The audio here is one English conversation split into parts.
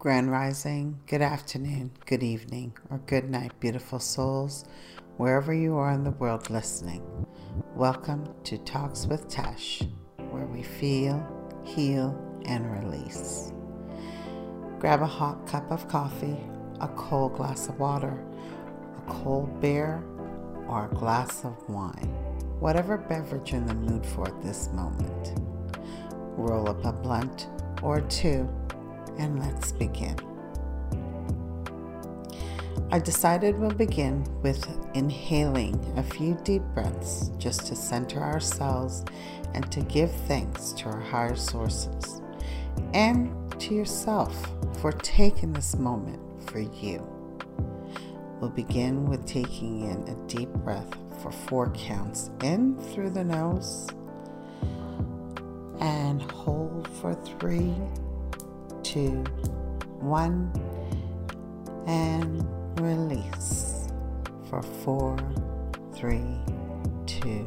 Grand Rising, good afternoon, good evening, or good night, beautiful souls, wherever you are in the world listening. Welcome to Talks with Tash, where we feel, heal, and release. Grab a hot cup of coffee, a cold glass of water, a cold beer, or a glass of wine, whatever beverage you're in the mood for at this moment. Roll up a blunt or two and let's begin. I decided we'll begin with inhaling a few deep breaths just to center ourselves and to give thanks to our higher sources and to yourself for taking this moment for you. We'll begin with taking in a deep breath for four counts in through the nose and hold for three two, one, and release for four, three, two,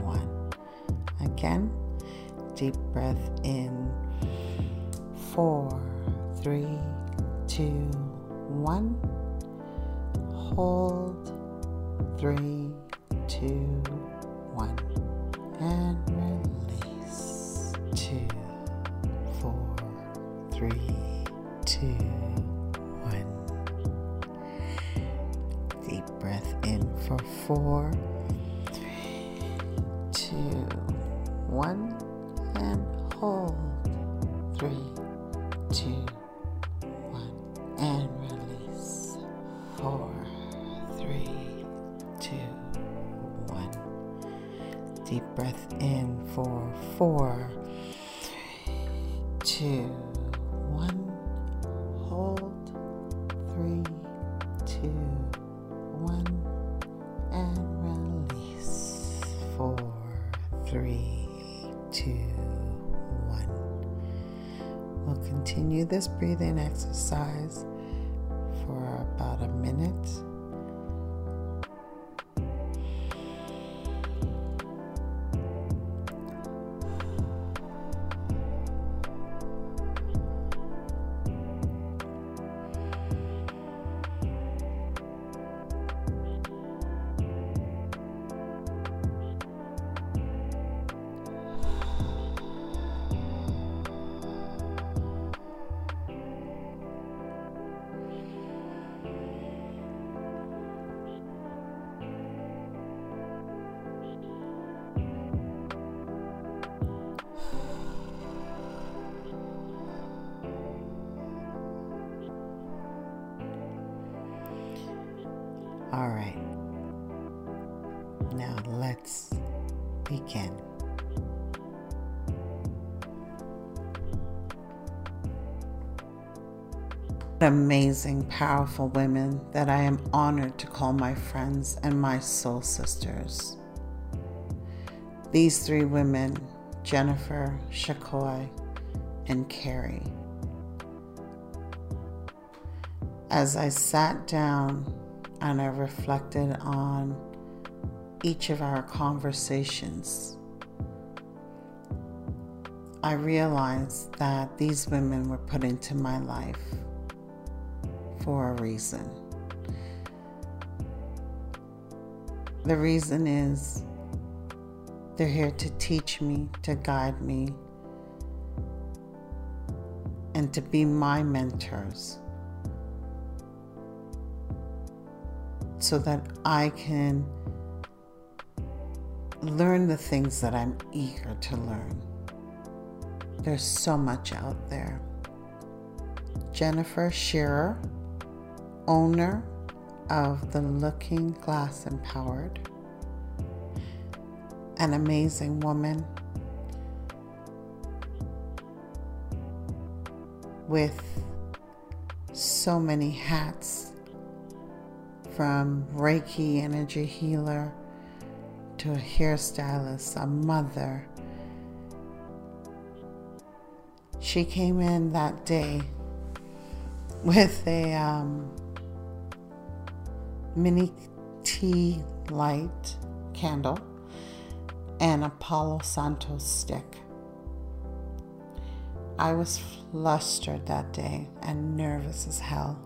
one. Again, deep breath in. Four, three, two, one. Hold. Three, two, one, and release. Two three, two, one. Deep breath in for four, three, two, one, and hold. Three, two, one, and release. Four, three, two, one. Deep breath in for four, this breathing exercise for about a minute. Begin. Amazing, powerful women that I am honored to call my friends and my soul sisters. These three women, Jennifer, Shakoy, and Carrie. As I sat down and I reflected on each of our conversations, I realized that these women were put into my life for a reason. The reason is they're here to teach me, to guide me, and to be my mentors. so that I can learn the things that I'm eager to learn. There's so much out there. Jennifer Shearer, owner of the Looking Glass Empowered, an amazing woman with so many hats from Reiki energy healer to a hairstylist, a mother. She came in that day with a um, mini tea light candle and a Palo Santo stick. I was flustered that day and nervous as hell.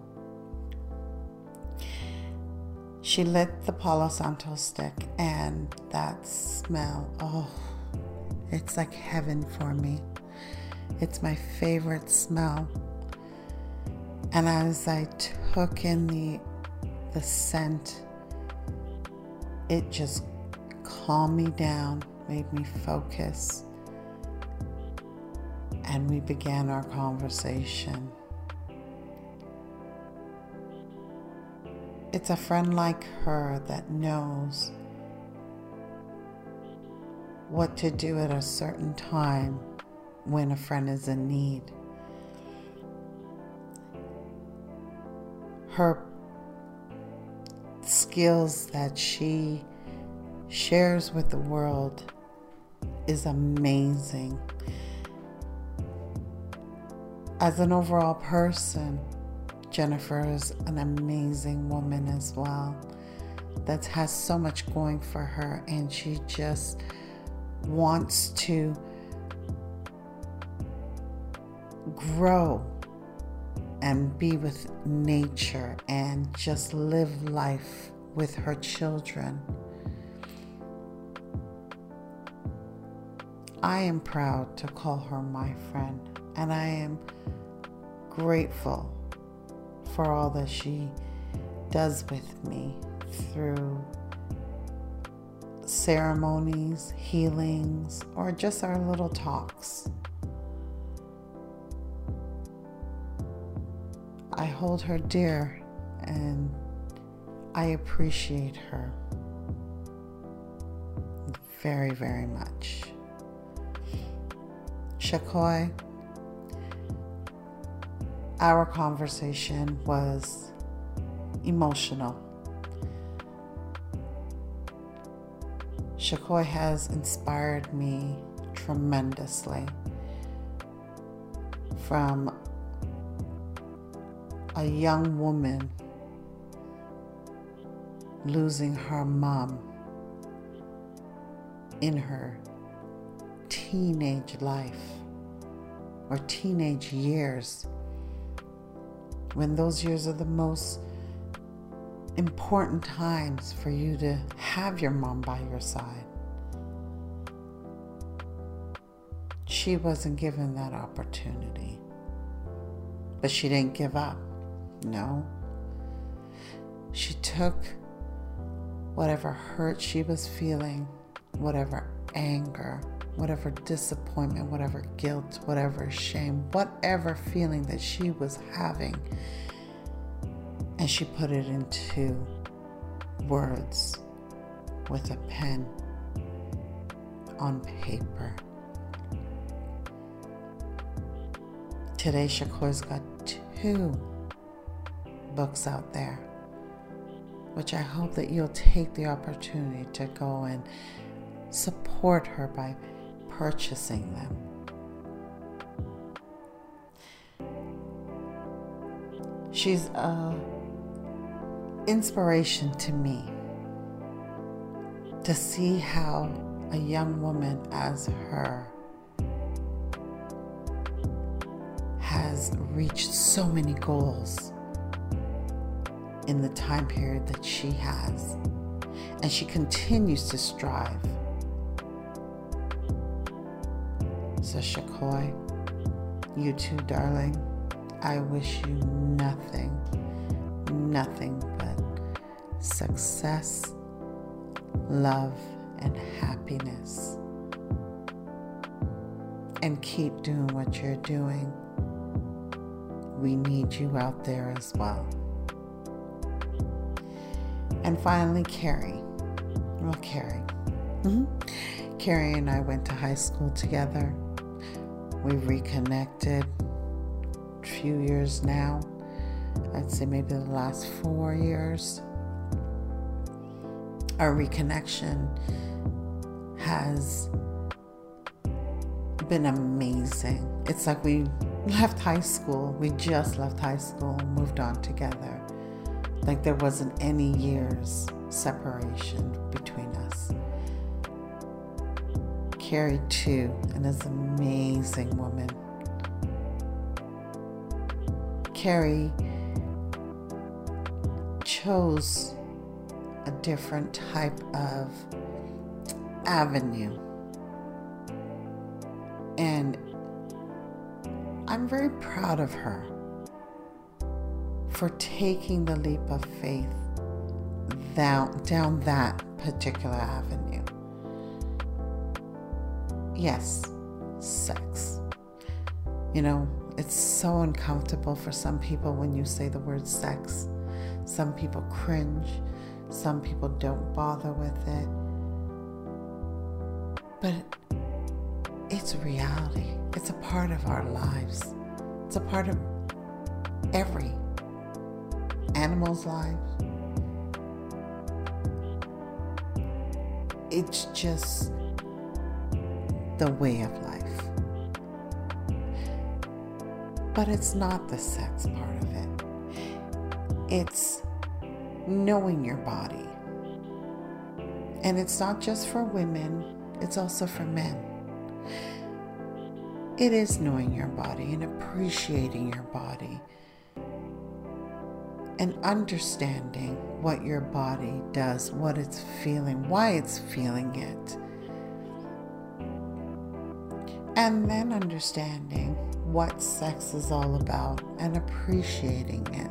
She lit the Palo Santo stick, and that smell, oh, it's like heaven for me. It's my favorite smell. And as I took in the the scent, it just calmed me down, made me focus, and we began our conversation. It's a friend like her that knows what to do at a certain time when a friend is in need. Her skills that she shares with the world is amazing. As an overall person, Jennifer is an amazing woman as well that has so much going for her and she just wants to grow and be with nature and just live life with her children. I am proud to call her my friend and I am grateful for all that she does with me through ceremonies, healings, or just our little talks. I hold her dear and I appreciate her very, very much. Shakoi, our conversation was emotional. Shakoi has inspired me tremendously from a young woman losing her mom in her teenage life or teenage years when those years are the most important times for you to have your mom by your side. She wasn't given that opportunity, but she didn't give up. No. She took whatever hurt she was feeling, whatever anger, whatever disappointment, whatever guilt, whatever shame, whatever feeling that she was having, and she put it into words with a pen on paper. Today, Shakoi's got two books out there, which I hope that you'll take the opportunity to go and support her by purchasing them. She's a inspiration to me to see how a young woman as her has reached so many goals in the time period that she has. And she continues to strive. Shakoi, you too, darling, I wish you nothing, nothing but success, love, and happiness. And keep doing what you're doing. We need you out there as well. And finally, Carrie. Well, Carrie. Mm-hmm. Carrie and I went to high school together. We reconnected a few years now. I'd say maybe the last four years. Our reconnection has been amazing. It's like we left high school, we just left high school, moved on together like there wasn't any years separation between Carrie, too, and is an amazing woman Carrie chose a different type of avenue. And I'm very proud of her for taking the leap of faith down, down that particular avenue. Yes, sex. You know, it's so uncomfortable for some people when you say the word sex. Some people cringe, some people don't bother with it. But it's reality, it's a part of our lives, it's a part of every animal's life. It's just the way of life. But it's not the sex part of it. It's knowing your body. And it's not just for women, it's also for men. It is knowing your body and appreciating your body and understanding what your body does, what it's feeling, why it's feeling it. And then understanding what sex is all about and appreciating it.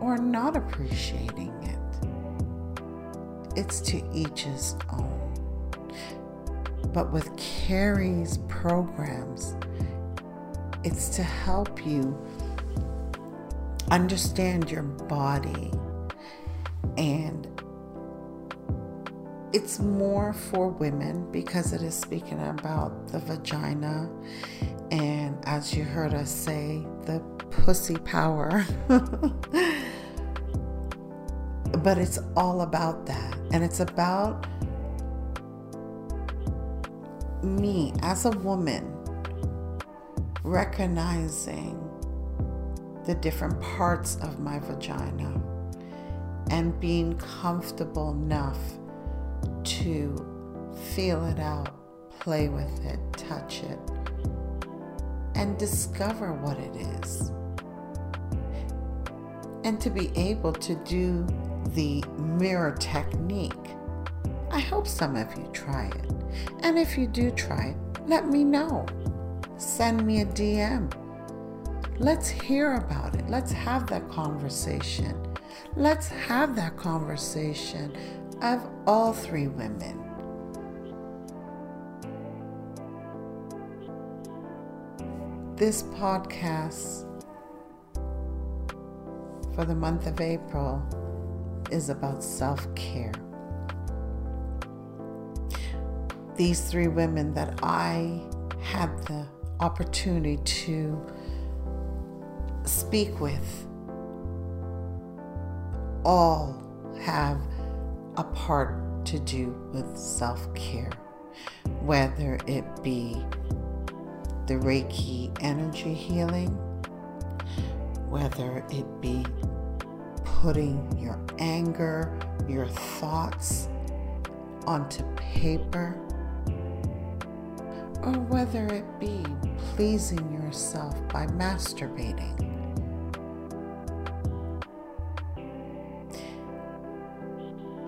Or not appreciating it. It's to each his own. But with Carrie's programs, it's to help you understand your body and it's more for women because it is speaking about the vagina. And as you heard us say the pussy power. But it's all about that. And it's about me as a woman recognizing the different parts of my vagina and being comfortable enough to feel it out, play with it, touch it, and discover what it is. And to be able to do the mirror technique. I hope some of you try it. And if you do try it, let me know. Send me a DM Let's hear about it. Let's have that conversation. Let's have that conversation of all three women. This podcast for the month of April is about self care. These three women that I had the opportunity to speak with all have a part to do with self care, whether it be the Reiki energy healing, whether it be putting your anger, your thoughts onto paper, or whether it be pleasing yourself by masturbating.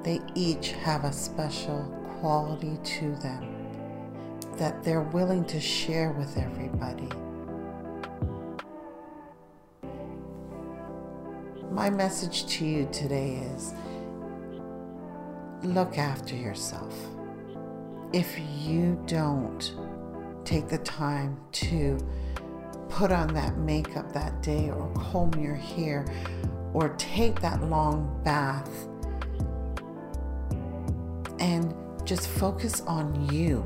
They each have a special quality to them that they're willing to share with everybody. My message to you today is look after yourself. If you don't take the time to put on that makeup that day or comb your hair or take that long bath and just focus on you.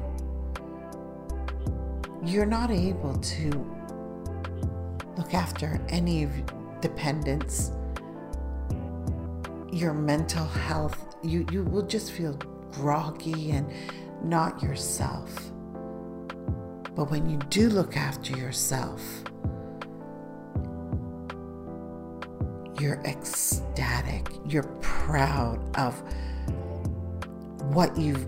You're not able to look after any dependents, your mental health. You, you will just feel groggy and not yourself. But when you do look after yourself, you're ecstatic, you're proud of what you've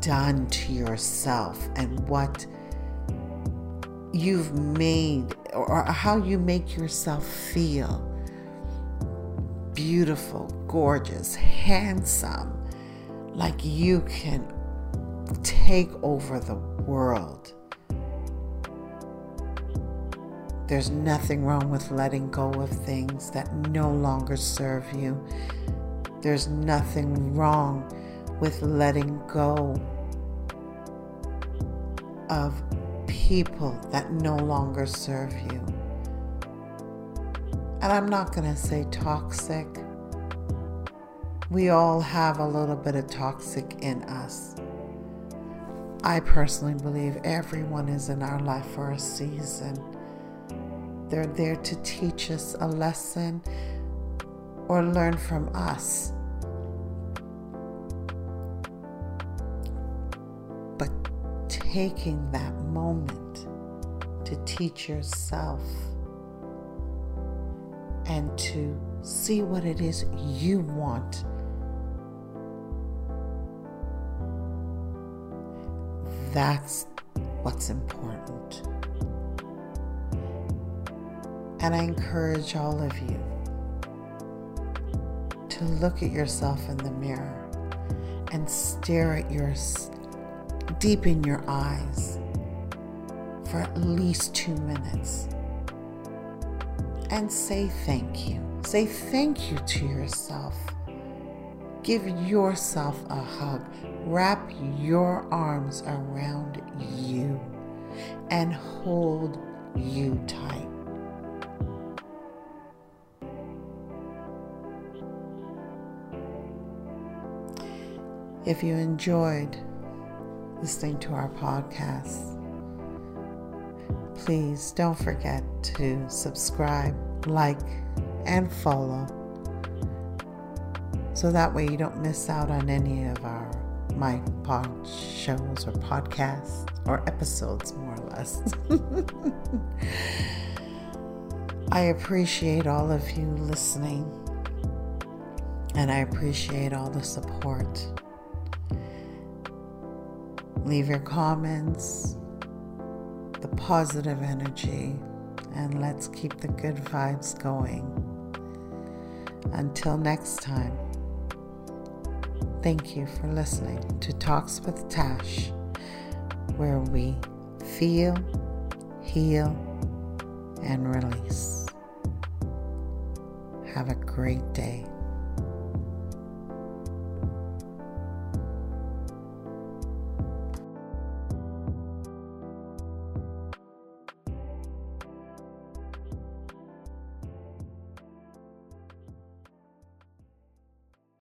done to yourself and what you've made or how you make yourself feel beautiful, gorgeous, handsome, like you can take over the world. There's nothing wrong with letting go of things that no longer serve you. There's nothing wrong with letting go of people that no longer serve you. And I'm not going to say toxic. We all have a little bit of toxic in us. I personally believe everyone is in our life for a season. They're there to teach us a lesson or learn from us. Taking that moment to teach yourself and to see what it is you want. That's what's important. And I encourage all of you to look at yourself in the mirror and stare at your deep in your eyes for at least two minutes and say thank you. Say thank you to yourself. Give yourself a hug. Wrap your arms around you and hold you tight. If you enjoyed listening to our podcast, please don't forget to subscribe, like, and follow so that way you don't miss out on any of our my pod shows or podcasts or episodes more or less. I appreciate all of you listening and I appreciate all the support leave your comments, the positive energy, and let's keep the good vibes going. Until next time, thank you for listening to Talks with Tash, where we feel, heal, and release. Have a great day.